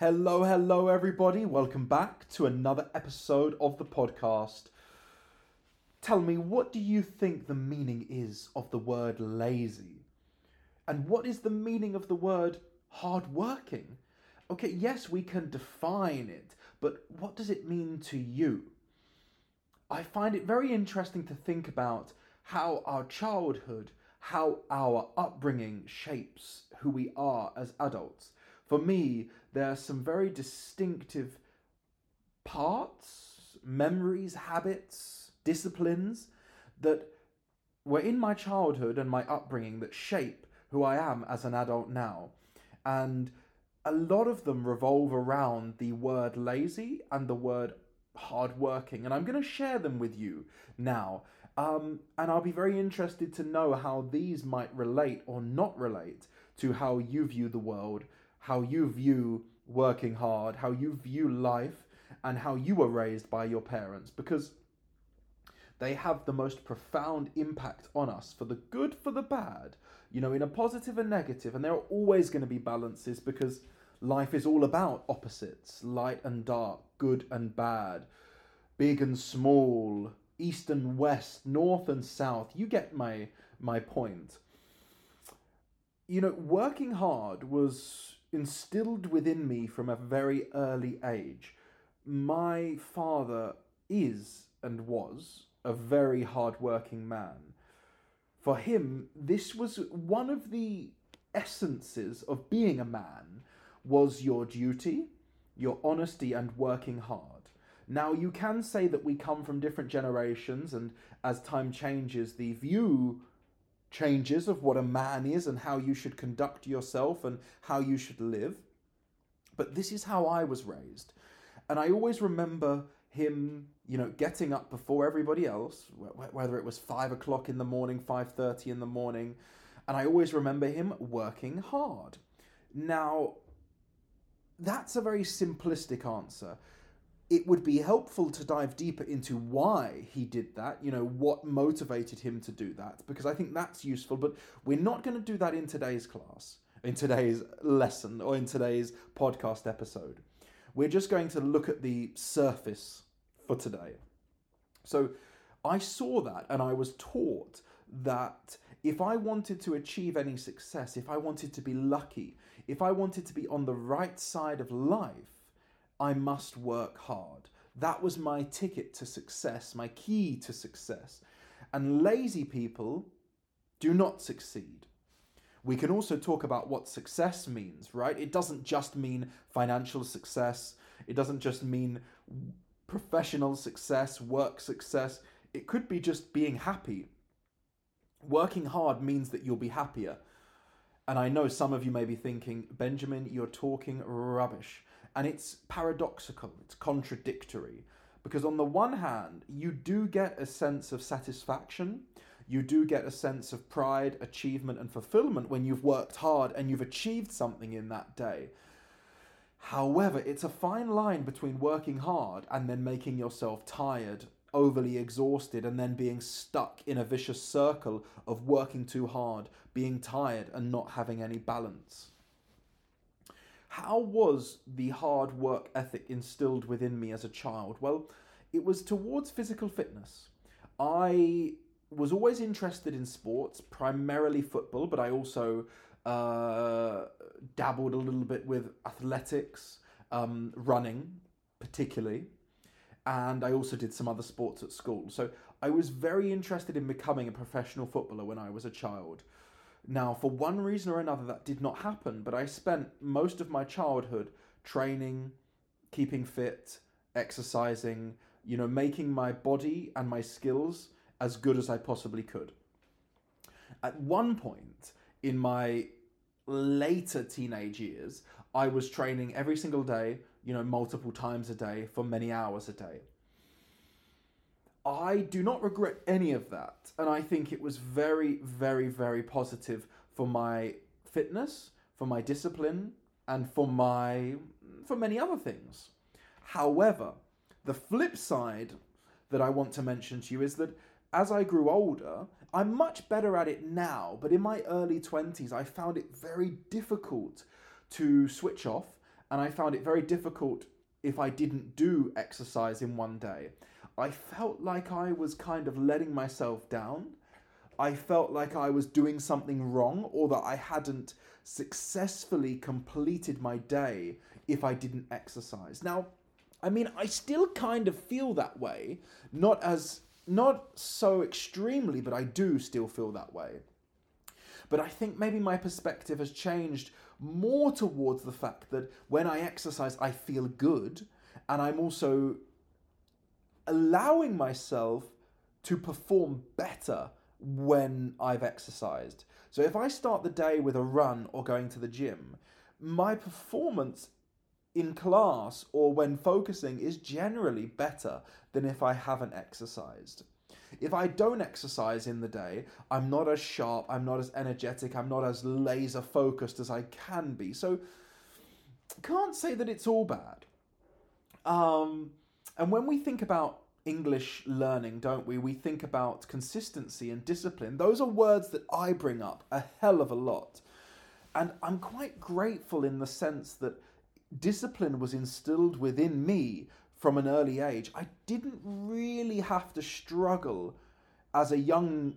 Hello, hello, everybody. Welcome back to another episode of the podcast. Tell me, what do you think the meaning is of the word lazy? And what is the meaning of the word hardworking? Okay, yes, we can define it, but what does it mean to you? I find it very interesting to think about how our childhood, how our upbringing shapes who we are as adults. For me, there are some very distinctive parts, memories, habits, disciplines that were in my childhood and my upbringing that shape who I am as an adult now. And a lot of them revolve around the word lazy and the word hardworking. And I'm going to share them with you now. Um, and I'll be very interested to know how these might relate or not relate to how you view the world how you view working hard, how you view life, and how you were raised by your parents because they have the most profound impact on us for the good, for the bad, you know, in a positive and negative. And there are always going to be balances because life is all about opposites light and dark, good and bad, big and small, east and west, north and south. You get my, my point. You know, working hard was instilled within me from a very early age. My father is and was a very hard-working man. For him, this was one of the essences of being a man was your duty, your honesty and working hard. Now you can say that we come from different generations and as time changes the view changes of what a man is and how you should conduct yourself and how you should live. But this is how I was raised. And I always remember him, you know, getting up before everybody else, whether it was five o'clock in the morning, five thirty in the morning, and I always remember him working hard. Now, that's a very simplistic answer it would be helpful to dive deeper into why he did that, you know, what motivated him to do that, because I think that's useful. But we're not going to do that in today's class, in today's lesson, or in today's podcast episode. We're just going to look at the surface for today. So I saw that and I was taught that if I wanted to achieve any success, if I wanted to be lucky, if I wanted to be on the right side of life, I must work hard. That was my ticket to success, my key to success. And lazy people do not succeed. We can also talk about what success means, right? It doesn't just mean financial success, it doesn't just mean professional success, work success. It could be just being happy. Working hard means that you'll be happier. And I know some of you may be thinking, Benjamin, you're talking rubbish. And it's paradoxical, it's contradictory. Because on the one hand, you do get a sense of satisfaction, you do get a sense of pride, achievement, and fulfillment when you've worked hard and you've achieved something in that day. However, it's a fine line between working hard and then making yourself tired, overly exhausted, and then being stuck in a vicious circle of working too hard, being tired, and not having any balance. How was the hard work ethic instilled within me as a child? Well, it was towards physical fitness. I was always interested in sports, primarily football, but I also uh, dabbled a little bit with athletics, um, running, particularly, and I also did some other sports at school. So I was very interested in becoming a professional footballer when I was a child. Now, for one reason or another, that did not happen, but I spent most of my childhood training, keeping fit, exercising, you know, making my body and my skills as good as I possibly could. At one point in my later teenage years, I was training every single day, you know, multiple times a day for many hours a day. I do not regret any of that. And I think it was very, very, very positive for my fitness, for my discipline, and for my for many other things. However, the flip side that I want to mention to you is that as I grew older, I'm much better at it now, but in my early 20s, I found it very difficult to switch off and I found it very difficult if I didn't do exercise in one day. I felt like I was kind of letting myself down. I felt like I was doing something wrong or that I hadn't successfully completed my day if I didn't exercise. Now, I mean, I still kind of feel that way, not as not so extremely, but I do still feel that way. But I think maybe my perspective has changed more towards the fact that when I exercise, I feel good, and I'm also allowing myself to perform better when I've exercised. So if I start the day with a run or going to the gym, my performance in class or when focusing is generally better than if I haven't exercised. If I don't exercise in the day, I'm not as sharp, I'm not as energetic, I'm not as laser focused as I can be. So can't say that it's all bad. Um, and when we think about English learning, don't we? We think about consistency and discipline. Those are words that I bring up a hell of a lot. And I'm quite grateful in the sense that discipline was instilled within me from an early age. I didn't really have to struggle as a young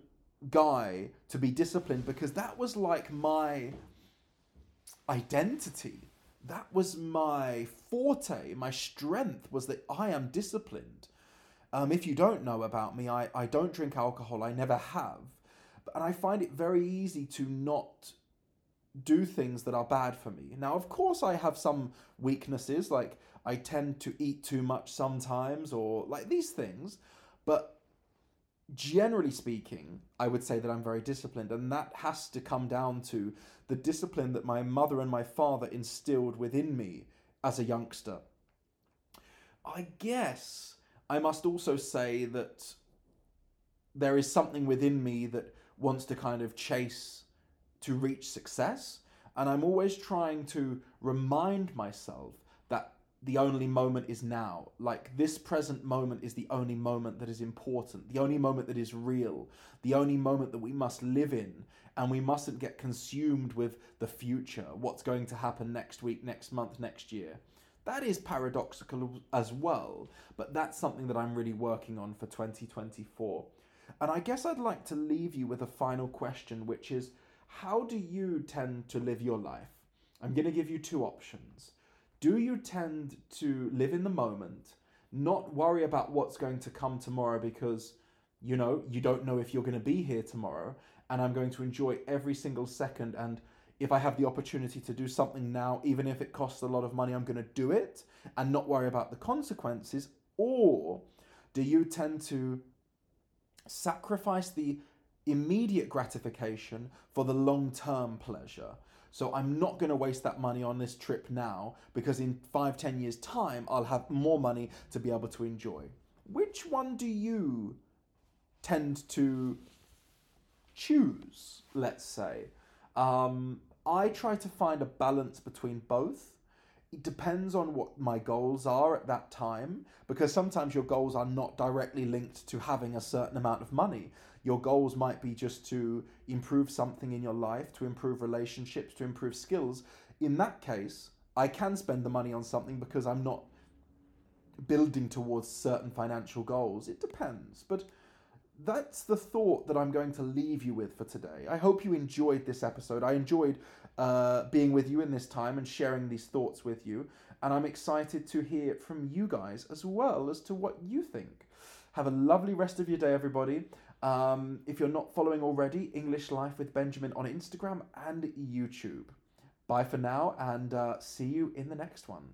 guy to be disciplined because that was like my identity. That was my forte, my strength was that I am disciplined. Um, if you don't know about me, I, I don't drink alcohol, I never have. And I find it very easy to not do things that are bad for me. Now, of course, I have some weaknesses, like I tend to eat too much sometimes, or like these things, but generally speaking, I would say that I'm very disciplined, and that has to come down to the discipline that my mother and my father instilled within me as a youngster. I guess I must also say that there is something within me that wants to kind of chase to reach success. And I'm always trying to remind myself that the only moment is now. Like this present moment is the only moment that is important, the only moment that is real, the only moment that we must live in. And we mustn't get consumed with the future, what's going to happen next week, next month, next year. That is paradoxical as well, but that's something that I'm really working on for 2024. And I guess I'd like to leave you with a final question, which is how do you tend to live your life? I'm going to give you two options. Do you tend to live in the moment, not worry about what's going to come tomorrow because, you know, you don't know if you're going to be here tomorrow, and I'm going to enjoy every single second and if I have the opportunity to do something now, even if it costs a lot of money, I'm going to do it and not worry about the consequences? Or do you tend to sacrifice the immediate gratification for the long term pleasure? So I'm not going to waste that money on this trip now because in five, ten years' time, I'll have more money to be able to enjoy. Which one do you tend to choose, let's say? Um, I try to find a balance between both. It depends on what my goals are at that time, because sometimes your goals are not directly linked to having a certain amount of money. Your goals might be just to improve something in your life, to improve relationships, to improve skills. In that case, I can spend the money on something because I'm not building towards certain financial goals. It depends. But that's the thought that I'm going to leave you with for today. I hope you enjoyed this episode. I enjoyed uh, being with you in this time and sharing these thoughts with you. And I'm excited to hear from you guys as well as to what you think. Have a lovely rest of your day, everybody. Um, if you're not following already, English Life with Benjamin on Instagram and YouTube. Bye for now, and uh, see you in the next one.